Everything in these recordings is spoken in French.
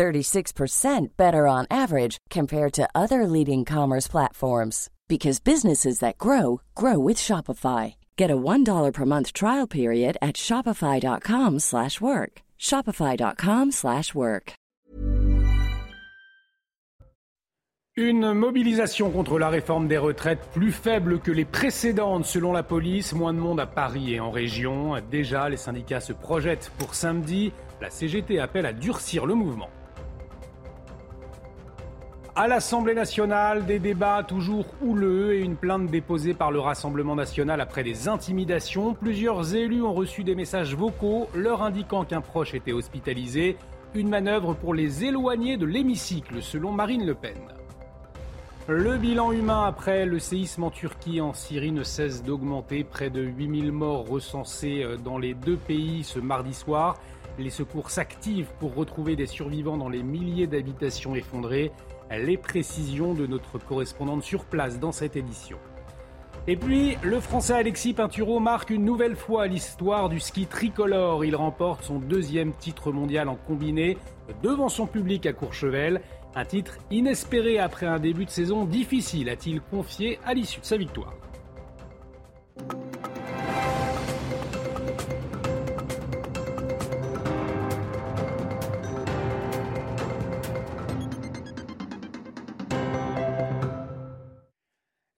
36% better on average compared to other leading commerce platforms because businesses that grow grow with Shopify. Get a $1 per month trial period at shopify.com/work. shopify.com/work. Une mobilisation contre la réforme des retraites plus faible que les précédentes selon la police, moins de monde à Paris et en région. Déjà, les syndicats se projettent pour samedi. La CGT appelle à durcir le mouvement. À l'Assemblée nationale, des débats toujours houleux et une plainte déposée par le Rassemblement national après des intimidations. Plusieurs élus ont reçu des messages vocaux leur indiquant qu'un proche était hospitalisé. Une manœuvre pour les éloigner de l'hémicycle, selon Marine Le Pen. Le bilan humain après le séisme en Turquie, en Syrie, ne cesse d'augmenter. Près de 8000 morts recensés euh, dans les deux pays ce mardi soir. Les secours s'activent pour retrouver des survivants dans les milliers d'habitations effondrées les précisions de notre correspondante sur place dans cette édition. Et puis, le Français Alexis Pinturo marque une nouvelle fois l'histoire du ski tricolore. Il remporte son deuxième titre mondial en combiné devant son public à Courchevel. Un titre inespéré après un début de saison difficile, a-t-il confié à l'issue de sa victoire.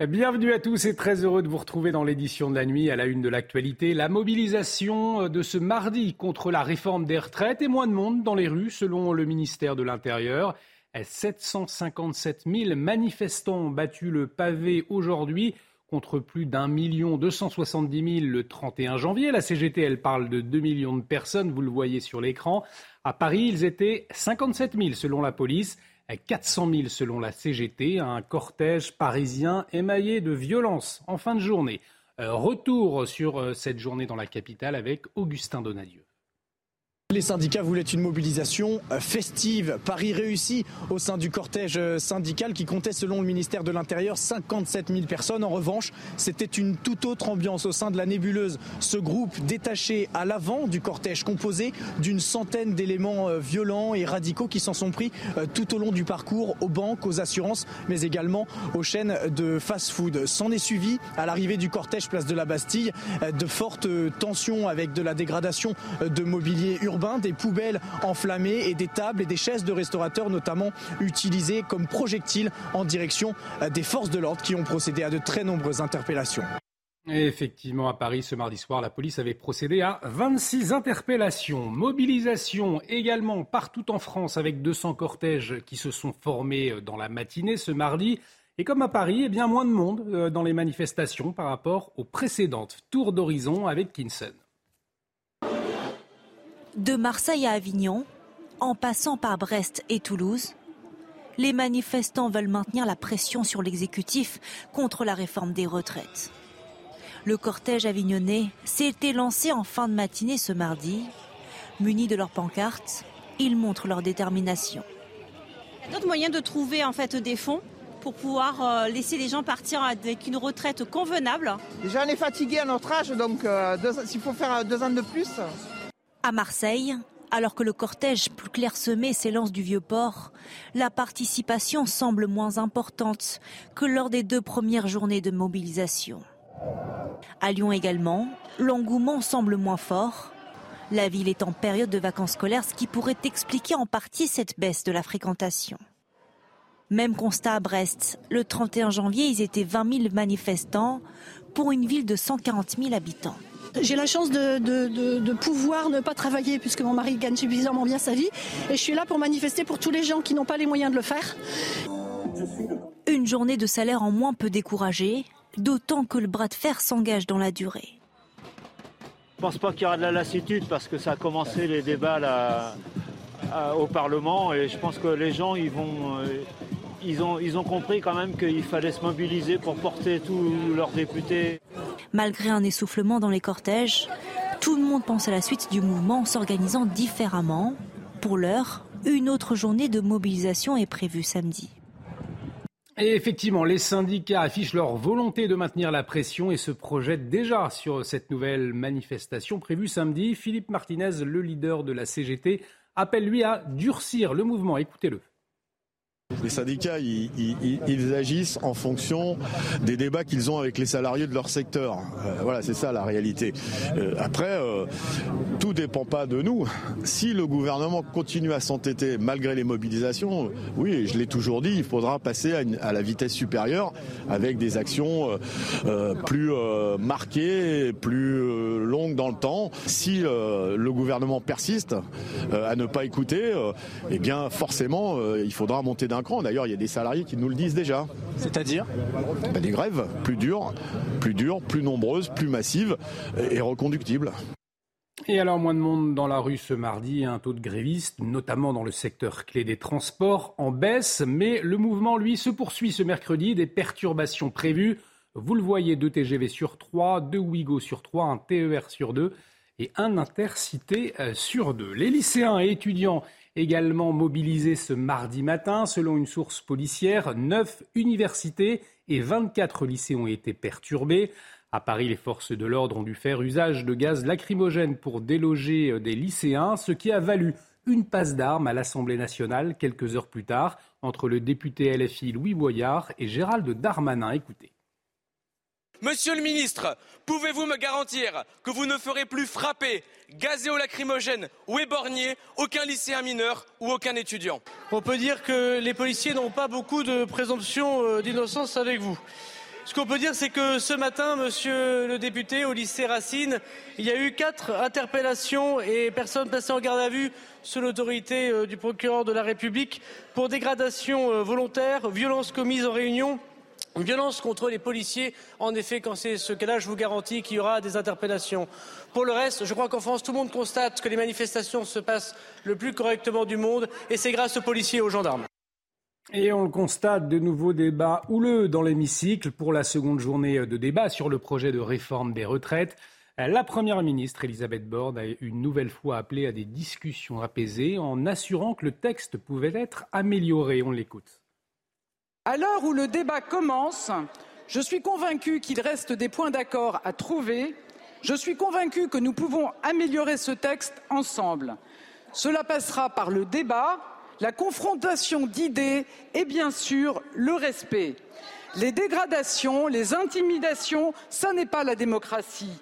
Bienvenue à tous et très heureux de vous retrouver dans l'édition de la nuit à la une de l'actualité. La mobilisation de ce mardi contre la réforme des retraites et moins de monde dans les rues selon le ministère de l'Intérieur. 757 000 manifestants ont battu le pavé aujourd'hui contre plus d'un million 270 000 le 31 janvier. La CGT, elle parle de 2 millions de personnes, vous le voyez sur l'écran. À Paris, ils étaient 57 000 selon la police. 400 000 selon la CGT, un cortège parisien émaillé de violence en fin de journée. Euh, retour sur euh, cette journée dans la capitale avec Augustin Donadieu. Les syndicats voulaient une mobilisation euh, festive. Paris réussi au sein du cortège euh, syndical qui comptait selon le ministère de l'Intérieur 57 000 personnes. En revanche, c'était une toute autre ambiance au sein de la nébuleuse. Ce groupe détaché à l'avant du cortège composé d'une centaine d'éléments euh, violents et radicaux qui s'en sont pris tout au long du parcours aux banques, aux assurances, mais également aux chaînes de fast-food. S'en est suivi à l'arrivée du cortège place de la Bastille de fortes tensions avec de la dégradation de mobilier urbain des poubelles enflammées et des tables et des chaises de restaurateurs notamment utilisées comme projectiles en direction euh, des forces de l'ordre qui ont procédé à de très nombreuses interpellations. effectivement, à Paris, ce mardi soir, la police avait procédé à 26 interpellations. Mobilisation également partout en France avec 200 cortèges qui se sont formés euh, dans la matinée ce mardi. Et comme à Paris, eh bien moins de monde euh, dans les manifestations par rapport aux précédentes tours d'horizon avec Kinson. De Marseille à Avignon, en passant par Brest et Toulouse, les manifestants veulent maintenir la pression sur l'exécutif contre la réforme des retraites. Le cortège avignonnais s'était lancé en fin de matinée ce mardi. Munis de leurs pancartes, ils montrent leur détermination. D'autres moyens de trouver en fait des fonds pour pouvoir euh, laisser les gens partir avec une retraite convenable. Déjà on est fatigué à notre âge, donc euh, s'il faut faire deux ans de plus, à Marseille, alors que le cortège plus clairsemé s'élance du vieux port, la participation semble moins importante que lors des deux premières journées de mobilisation. À Lyon également, l'engouement semble moins fort. La ville est en période de vacances scolaires, ce qui pourrait expliquer en partie cette baisse de la fréquentation. Même constat à Brest. Le 31 janvier, ils étaient 20 000 manifestants pour une ville de 140 000 habitants. J'ai la chance de, pouvoir ne pas travailler puisque mon mari gagne suffisamment bien sa vie. Et je suis là pour manifester pour tous les gens qui n'ont pas les moyens de le faire. Une journée de salaire en moins peut décourager, d'autant que le bras de fer s'engage dans la durée. Je ne pense pas qu'il y aura de la lassitude parce que ça a commencé les débats au Parlement et je pense que les gens ils vont, ils ont, ils ont compris quand même qu'il fallait se mobiliser pour porter tous leurs députés. Malgré un essoufflement dans les cortèges, tout le monde pense à la suite du mouvement en s'organisant différemment. Pour l'heure, une autre journée de mobilisation est prévue samedi. Et effectivement, les syndicats affichent leur volonté de maintenir la pression et se projettent déjà sur cette nouvelle manifestation prévue samedi. Philippe Martinez, le leader de la CGT, appelle lui à durcir le mouvement. Écoutez-le. Les syndicats, ils, agissent en fonction des débats qu'ils ont avec les salariés de leur secteur. Euh, voilà, c'est ça la réalité. Euh, après, euh, tout dépend pas de nous. Si le gouvernement continue à s'entêter malgré les mobilisations, oui, je l'ai toujours dit, il faudra passer à, la vitesse supérieure avec des actions plus marquées, plus longues dans le temps. Si le gouvernement persiste à ne pas écouter, eh bien forcément, il faudra monter d'un D'ailleurs, il y a des salariés qui nous le disent déjà. C'est-à-dire ben, Des grèves plus dures, plus dures, plus nombreuses, plus massives et reconductibles. Et alors, moins de monde dans la rue ce mardi, un taux de grévistes, notamment dans le secteur clé des transports, en baisse, mais le mouvement, lui, se poursuit ce mercredi, des perturbations prévues. Vous le voyez, deux TGV sur trois, deux Ouigo sur trois, un TER sur deux et un intercité euh, sur deux. Les lycéens et étudiants également mobilisés ce mardi matin. Selon une source policière, neuf universités et 24 lycées ont été perturbés. À Paris, les forces de l'ordre ont dû faire usage de gaz lacrymogène pour déloger euh, des lycéens, ce qui a valu une passe d'armes à l'Assemblée nationale quelques heures plus tard entre le député LFI Louis Boyard et Gérald Darmanin. Écoutez. Monsieur le ministre, pouvez-vous me garantir que vous ne ferez plus frapper, gazer au lacrymogène ou éborgner aucun lycéen mineur ou aucun étudiant? On peut dire que les policiers n'ont pas beaucoup de présomption euh, d'innocence avec vous. Ce qu'on peut dire, c'est que ce matin, monsieur le député, au lycée Racine, il y a eu quatre interpellations et personnes passées en garde à vue sous l'autorité euh, du procureur de la République pour dégradation euh, volontaire, violence commise en réunion une violence contre les policiers, en effet, quand c'est ce cas-là, je vous garantis qu'il y aura des interpellations. Pour le reste, je crois qu'en France, tout le monde constate que les manifestations se passent le plus correctement du monde, et c'est grâce aux policiers et aux gendarmes. Et on le constate, de nouveaux débats houleux dans l'hémicycle pour la seconde journée de débat sur le projet de réforme des retraites. La Première ministre Elisabeth Borne a une nouvelle fois appelé à des discussions apaisées en assurant que le texte pouvait être amélioré. On l'écoute. À l'heure où le débat commence, je suis convaincu qu'il reste des points d'accord à trouver. Je suis convaincu que nous pouvons améliorer ce texte ensemble. Cela passera par le débat, la confrontation d'idées et bien sûr le respect. Les dégradations, les intimidations, ça n'est pas la démocratie.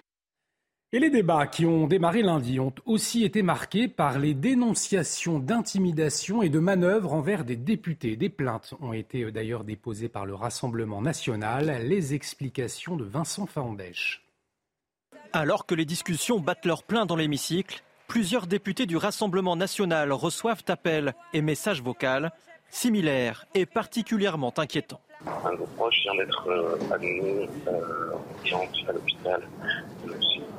Et les débats qui ont démarré lundi ont aussi été marqués par les dénonciations d'intimidation et de manœuvres envers des députés. Des plaintes ont été d'ailleurs déposées par le Rassemblement national. Les explications de Vincent Fandèche. Alors que les discussions battent leur plein dans l'hémicycle, plusieurs députés du Rassemblement national reçoivent appels et messages vocaux similaires et particulièrement inquiétants. Un gros proche vient d'être euh, admis euh, à l'hôpital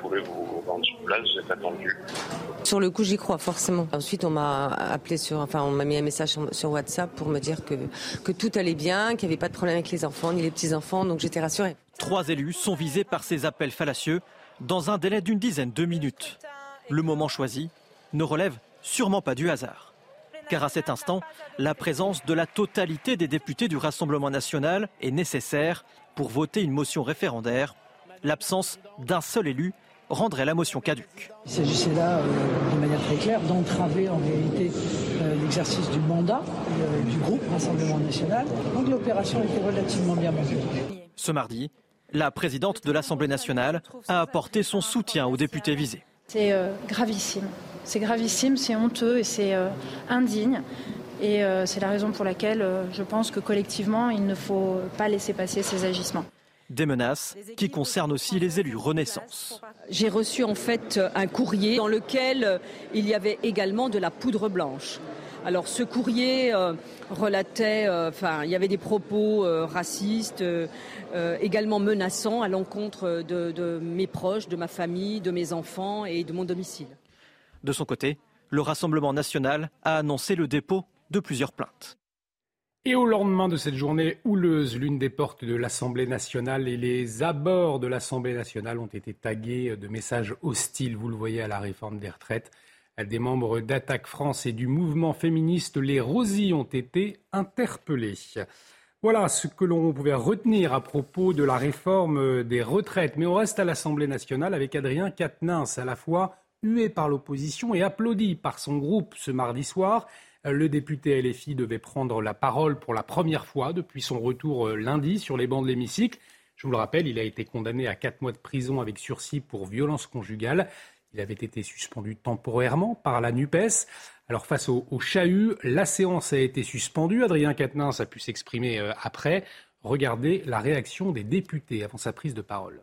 vous rendre sur place, vous êtes attendu. Sur le coup, j'y crois forcément. Ensuite, on m'a appelé sur, enfin, on m'a mis un message sur, WhatsApp pour me dire que, que tout allait bien, qu'il n'y avait pas de problème avec les enfants ni les petits-enfants, donc j'étais rassurée. Trois élus sont visés par ces appels fallacieux dans un délai d'une dizaine de minutes. Le moment choisi ne relève sûrement pas du hasard. Car à cet instant, la présence de la totalité des députés du Rassemblement national est nécessaire pour voter une motion référendaire. L'absence d'un seul élu rendrait la motion caduque. Il s'agissait là, euh, de manière très claire, d'entraver en réalité euh, l'exercice du mandat euh, du groupe Rassemblement national. Donc l'opération était relativement bien montée. Ce mardi, la présidente de l'Assemblée nationale a apporté son soutien aux députés visés. C'est gravissime. C'est gravissime, c'est honteux et c'est indigne. Et c'est la raison pour laquelle je pense que collectivement, il ne faut pas laisser passer ces agissements. Des menaces qui concernent aussi les élus Renaissance. J'ai reçu en fait un courrier dans lequel euh, il y avait également de la poudre blanche. Alors ce courrier euh, relatait, euh, enfin il y avait des propos racistes, également menaçants à l'encontre de, de mes proches, de ma famille, de mes enfants et de mon domicile. De son côté, le Rassemblement national a annoncé le dépôt de plusieurs plaintes. Et au lendemain de cette journée houleuse, l'une des portes de l'Assemblée nationale et les abords de l'Assemblée nationale ont été tagués de messages hostiles, vous le voyez, à la réforme des retraites. Des membres d'Attaque France et du mouvement féministe Les Rosies ont été interpellés. Voilà ce que l'on pouvait retenir à propos de la réforme des retraites. Mais on reste à l'Assemblée nationale avec Adrien Quatennens, à la fois hué par l'opposition et applaudi par son groupe ce mardi soir. Le député LFI devait prendre la parole pour la première fois depuis son retour euh, lundi sur les bancs de l'hémicycle. Je vous le rappelle, il a été condamné à quatre mois de prison avec sursis pour violence conjugale. Il avait été suspendu temporairement par la NUPES. Alors face au, chahut, la séance a été suspendue. Adrien Quatennens a pu s'exprimer euh, après. Regardez la réaction des députés avant sa prise de parole.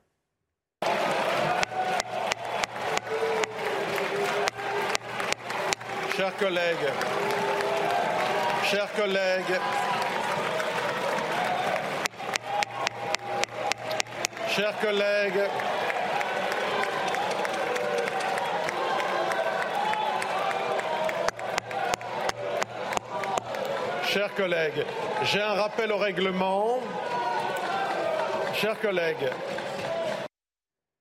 Chers collègues, Chers collègues, chers collègues, chers collègues, j'ai un rappel au règlement. Chers collègues,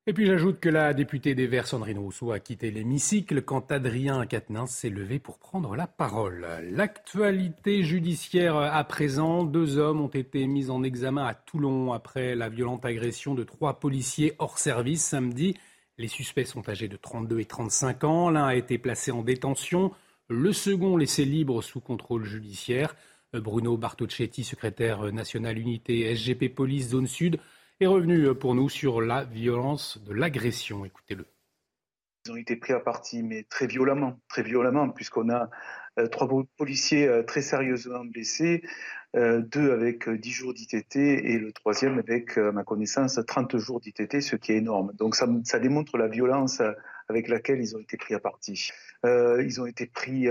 et puis j'ajoute que la députée des Verts, Sandrine Rousseau, a quitté l'hémicycle quand Adrien Quatennens s'est levé pour prendre la parole. L'actualité judiciaire à présent, deux hommes ont été mis en examen à Toulon après la violente agression de trois policiers hors service samedi. Les suspects sont âgés de 32 et 35 ans. L'un a été placé en détention, le second laissé libre sous contrôle judiciaire. Bruno Bartocchetti, secrétaire national unité SGP Police Zone Sud, est revenu euh, pour nous sur la violence de l'agression. Écoutez-le. Ils ont été pris à partie, mais très violemment, très violemment, puisqu'on a euh, trois policiers euh, très sérieusement blessés, deux avec 10 jours d'ITT et le troisième avec, à ma connaissance, 30 jours d'ITT, ce qui est énorme. Donc ça, démontre la violence avec laquelle ils ont été pris à partie. ils ont été pris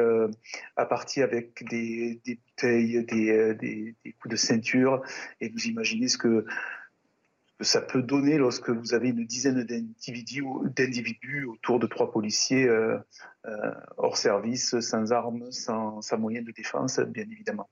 à partie avec des, bouteilles, des coups de ceinture, et vous imaginez ce que ça peut donner lorsque vous avez une dizaine d'individus autour de trois policiers euh, euh, hors service, sans armes, sans, sans moyens de défense, bien évidemment.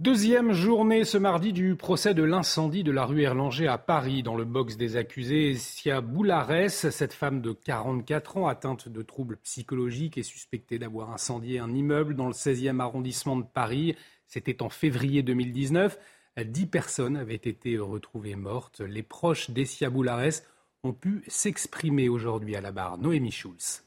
Deuxième journée ce mardi du procès de l'incendie de la rue Erlanger à Paris. Dans le box des accusés, Sia Boulares, cette femme de 44 ans atteinte de troubles psychologiques et suspectée d'avoir incendié un immeuble dans le 16e arrondissement de Paris. C'était en février 2019. Dix personnes avaient été retrouvées mortes. Les proches d'Essia Boulares ont pu s'exprimer aujourd'hui à la barre. Noémie Schulz.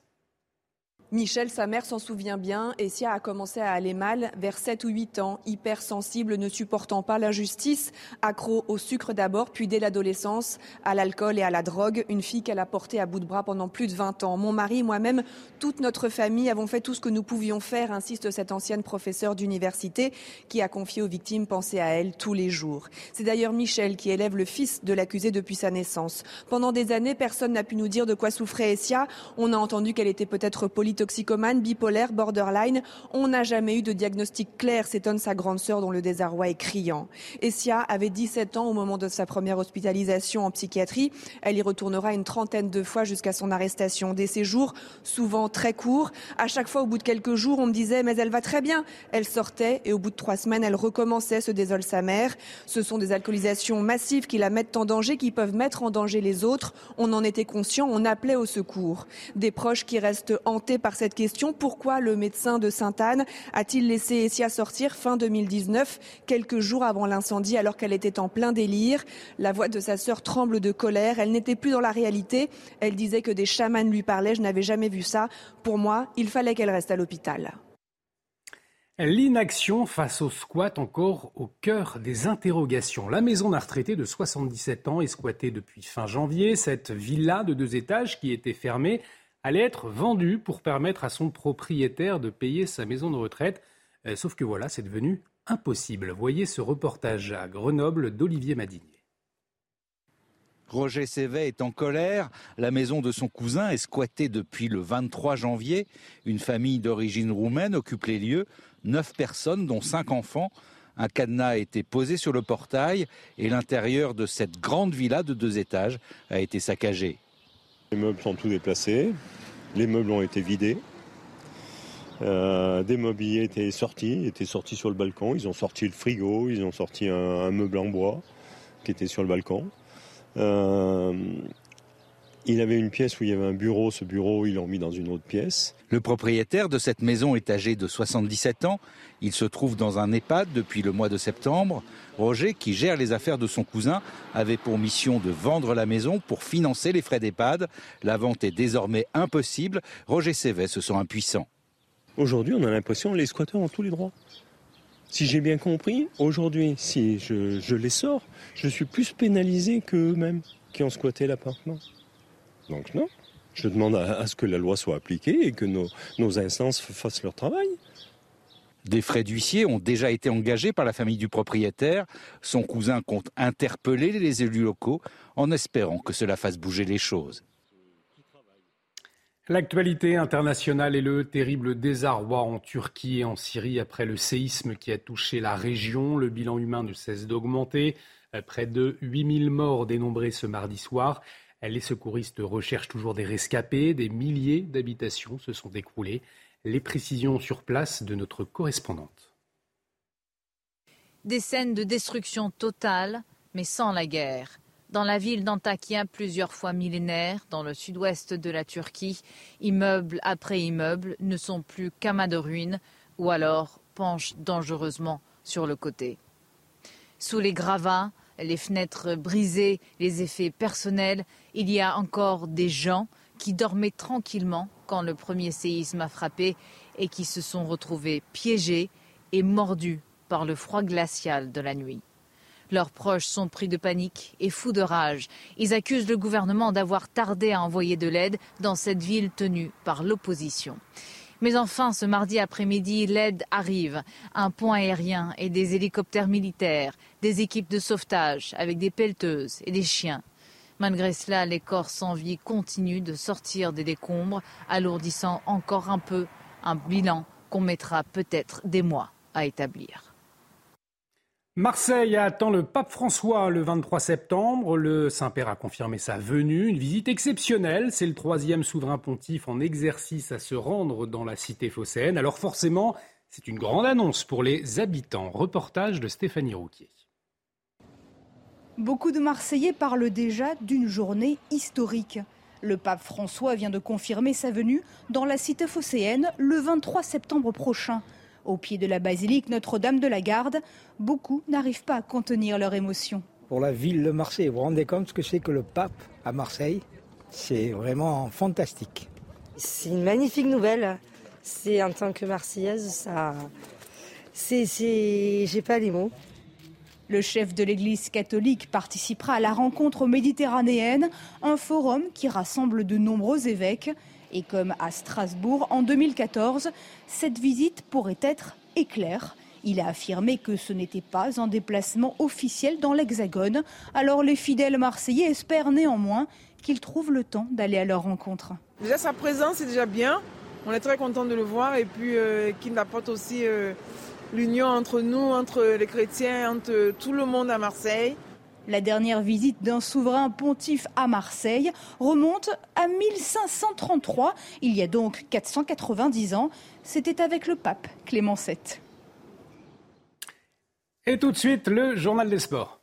Michel, sa mère, s'en souvient bien. Essia a commencé à aller mal vers 7 ou 8 ans, hypersensible, ne supportant pas la justice, accro au sucre d'abord, puis dès l'adolescence, à l'alcool et à la drogue. Une fille qu'elle a portée à bout de bras pendant plus de 20 ans. Mon mari, moi-même, toute notre famille avons fait tout ce que nous pouvions faire, insiste cette ancienne professeure d'université qui a confié aux victimes penser à elle tous les jours. C'est d'ailleurs Michel qui élève le fils de l'accusé depuis sa naissance. Pendant des années, personne n'a pu nous dire de quoi souffrait Essia. On a entendu qu'elle était peut-être politique toxicomane, bipolaire, borderline. On n'a jamais eu de diagnostic clair, s'étonne sa grande sœur dont le désarroi est criant. Essia avait 17 ans au moment de sa première hospitalisation en psychiatrie. Elle y retournera une trentaine de fois jusqu'à son arrestation. Des séjours souvent très courts. À chaque fois, au bout de quelques jours, on me disait mais elle va très bien. Elle sortait et au bout de trois semaines, elle recommençait, se désole sa mère. Ce sont des alcoolisations massives qui la mettent en danger, qui peuvent mettre en danger les autres. On en était conscient, on appelait au secours. Des proches qui restent hantés par cette question. Pourquoi le médecin de Sainte-Anne a-t-il laissé Essia sortir fin 2019, quelques jours avant l'incendie, alors qu'elle était en plein délire? La voix de sa sœur tremble de colère. Elle n'était plus dans la réalité. Elle disait que des chamans lui parlaient. Je n'avais jamais vu ça. Pour moi, il fallait qu'elle reste à l'hôpital. L'inaction face au squat encore au cœur des interrogations. La maison d'un retraité de 77 ans est squattée depuis fin janvier. Cette villa de deux étages qui était fermée allait être vendu pour permettre à son propriétaire de payer sa maison de retraite. Euh, sauf que voilà, c'est devenu impossible. Voyez ce reportage à Grenoble d'Olivier Madinier. Roger Sévet est en colère. La maison de son cousin est squattée depuis le 23 janvier. Une famille d'origine roumaine occupe les lieux. Neuf personnes, dont cinq enfants. Un cadenas a été posé sur le portail et l'intérieur de cette grande villa de deux étages a été saccagé. Les meubles sont tous déplacés, les meubles ont été vidés. des mobiliers étaient sortis, étaient sortis sur le balcon. Ils ont sorti le frigo, ils ont sorti un, meuble en bois qui était sur le balcon. Il avait une pièce où il y avait un bureau. Ce bureau, ils l'ont mis dans une autre pièce. Le propriétaire de cette maison est âgé de 77 ans. Il se trouve dans un EHPAD depuis le mois de septembre. Roger, qui gère les affaires de son cousin, avait pour mission de vendre la maison pour financer les frais d'EHPAD. La vente est désormais impossible. Roger Sévet se sent impuissant. Aujourd'hui, on a l'impression que les squatteurs ont tous les droits. Si j'ai bien compris, aujourd'hui, si je, je les sors, je suis plus pénalisé qu'eux-mêmes qui ont squatté l'appartement. Donc non, je demande à, ce que la loi soit appliquée et que nos, nos instances fassent leur travail. Des frais d'huissier ont déjà été engagés par la famille du propriétaire. Son cousin compte interpeller les élus locaux en espérant que cela fasse bouger les choses. L'actualité internationale et le terrible désarroi en Turquie et en Syrie après le séisme qui a touché la région. Le bilan humain ne cesse d'augmenter. Près de 8000 morts dénombrés ce mardi soir. Les secouristes recherchent toujours des rescapés. Des milliers d'habitations se sont écroulées. Les précisions sur place de notre correspondante. Des scènes de destruction totale, mais sans la guerre. Dans la ville d'Antakya, plusieurs fois millénaire, dans le sud-ouest de la Turquie, immeuble après immeuble ne sont plus qu'amas de ruines ou alors penchent dangereusement sur le côté. Sous les gravats, les fenêtres brisées, les effets personnels, il y a encore des gens qui dormaient tranquillement quand le premier séisme a frappé et qui se sont retrouvés piégés et mordus par le froid glacial de la nuit. Leurs proches sont pris de panique et fous de rage. Ils accusent le gouvernement d'avoir tardé à envoyer de l'aide dans cette ville tenue par l'opposition. Mais enfin, ce mardi après-midi, l'aide arrive. Un pont aérien et des hélicoptères militaires, des équipes de sauvetage avec des pelleteuses et des chiens. Malgré cela, les corps sans vie continuent de sortir des décombres, alourdissant encore un peu un bilan qu'on mettra peut-être des mois à établir. Marseille attend le pape François le 23 septembre. Le Saint-Père a confirmé sa venue, une visite exceptionnelle. C'est le troisième souverain pontife en exercice à se rendre dans la cité phocéenne. Alors forcément, c'est une grande annonce pour les habitants. Reportage de Stéphanie Rouquier. Beaucoup de Marseillais parlent déjà d'une journée historique. Le pape François vient de confirmer sa venue dans la cité phocéenne le 23 septembre prochain. Au pied de la basilique Notre-Dame de la Garde, beaucoup n'arrivent pas à contenir leur émotion. Pour la ville de Marseille, vous vous rendez compte ce que c'est que le pape à Marseille? C'est vraiment fantastique. C'est une magnifique nouvelle. C'est en tant que Marseillaise, ça. C'est. J'ai pas les mots. Le chef de l'Église catholique participera à la rencontre méditerranéenne, un forum qui rassemble de nombreux évêques. Et comme à Strasbourg en 2014, cette visite pourrait être éclair. Il a affirmé que ce n'était pas un déplacement officiel dans l'Hexagone. Alors les fidèles marseillais espèrent néanmoins qu'il trouve le temps d'aller à leur rencontre. Déjà sa présence est déjà bien. On est très content de le voir et puis euh, qu'il apporte aussi euh, l'union entre nous, entre les chrétiens, entre tout le monde à Marseille. La dernière visite d'un souverain pontife à Marseille remonte à 1533, il y a donc 490 ans. C'était avec le pape Clément VII. Et tout de suite, le journal des sports.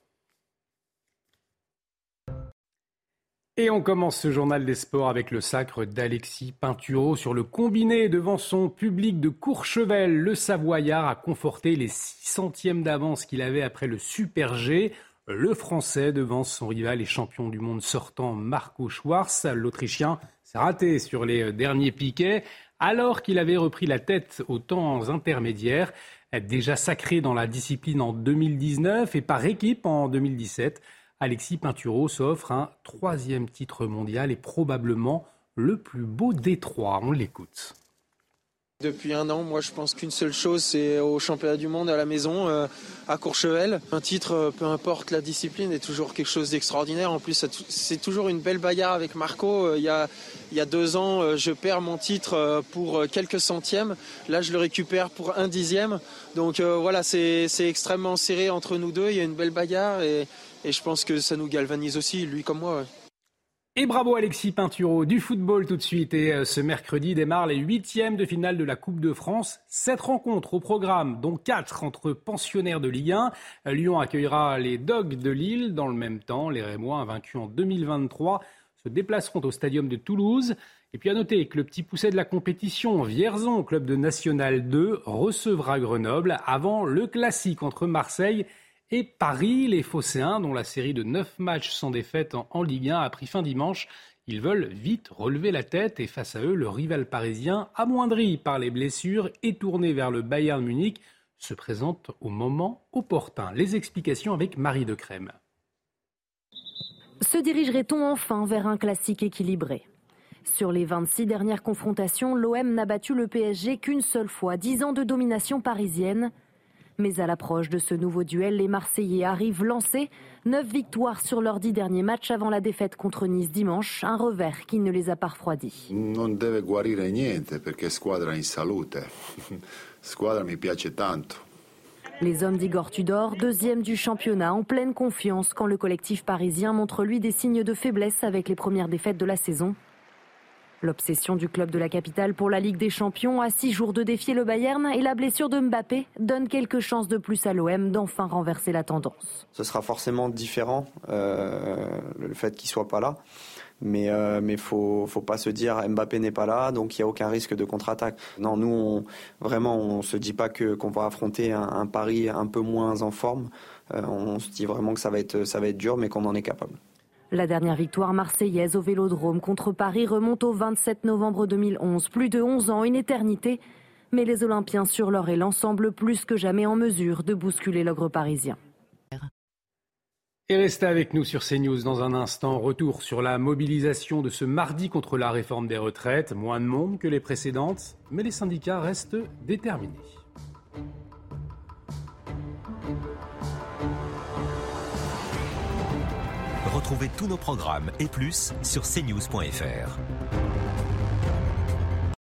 Et on commence ce journal des sports avec le sacre d'Alexis Pinturo sur le combiné devant son public de Courchevel. Le Savoyard a conforté les 6 centièmes d'avance qu'il avait après le Super G. Le Français devance son rival et champion du monde sortant Marco Schwarz. L'Autrichien s'est raté sur les derniers piquets alors qu'il avait repris la tête aux temps intermédiaires. Déjà sacré dans la discipline en 2019 et par équipe en 2017, Alexis Pinturo s'offre un troisième titre mondial et probablement le plus beau des trois. On l'écoute. Depuis un an, moi je pense qu'une seule chose, c'est au championnat du monde à la maison, euh, à Courchevel. Un titre, euh, peu importe la discipline, est toujours quelque chose d'extraordinaire. En plus, c'est toujours une belle bagarre avec Marco. Euh, il y a, deux ans, je perds mon titre pour quelques centièmes. Là, je le récupère pour un dixième. Donc voilà, c'est extrêmement serré entre nous deux. Il y a une belle bagarre et, et, je pense que ça nous galvanise aussi, lui comme moi. Et bravo Alexis Pinturo du football tout de suite. Et euh, ce mercredi démarre les huitièmes de finale de la Coupe de France. Sept rencontres au programme, dont quatre entre pensionnaires de Ligue 1. Euh, Lyon accueillera les Dogs de Lille. Dans le même temps, les Rémois, vaincus en 2023, se déplaceront au stadium de Toulouse. Et puis à noter que le petit pousset de la compétition, Vierzon, club de National 2, recevra Grenoble avant le classique entre Marseille et Paris, les Phocéens, dont la série de 9 matchs sans défaite en, Ligue 1 a pris fin dimanche, ils veulent vite relever la tête et face à eux, le rival parisien, amoindri par les blessures et tourné vers le Bayern Munich, se présente au moment opportun. Les explications avec Marie de Crème. Se dirigerait-on enfin vers un classique équilibré? Sur les 26 dernières confrontations, l'OM n'a battu le PSG qu'une seule fois, 10 ans de domination parisienne. Mais à l'approche de ce nouveau duel, les Marseillais arrivent lancés. Neuf victoires sur leurs dix derniers matchs avant la défaite contre Nice dimanche, un revers qui ne les a pas refroidis. Non deve guarire niente perché squadra in salute. squadra mi piace tanto. Les hommes d'Igor Tudor, deuxième du championnat, en pleine confiance quand le collectif parisien montre lui des signes de faiblesse avec les premières défaites de la saison. L'obsession du club de la capitale pour la Ligue des Champions à six jours de défier le Bayern et la blessure de Mbappé donnent quelques chances de plus à l'OM d'enfin renverser la tendance. Ce sera forcément différent euh, le fait qu'il soit pas là. Mais il euh, mais faut faut pas se dire Mbappé n'est pas là donc il y a aucun risque de contre-attaque. Non nous vraiment on se dit pas que qu'on va affronter un, Paris un peu moins en forme. Euh, on se dit vraiment que ça va être ça va être dur mais qu'on en est capable. La dernière victoire marseillaise au Vélodrome contre Paris remonte au 27 novembre 2011. Plus de 11 ans, une éternité. Mais les Olympiens sur leur élan semblent plus que jamais en mesure de bousculer l'ogre parisien. Et restez avec nous sur CNews dans un instant. Retour sur la mobilisation de ce mardi contre la réforme des retraites. Moins de monde que les précédentes, mais les syndicats restent déterminés. Retrouvez tous nos programmes et plus sur cnews.fr.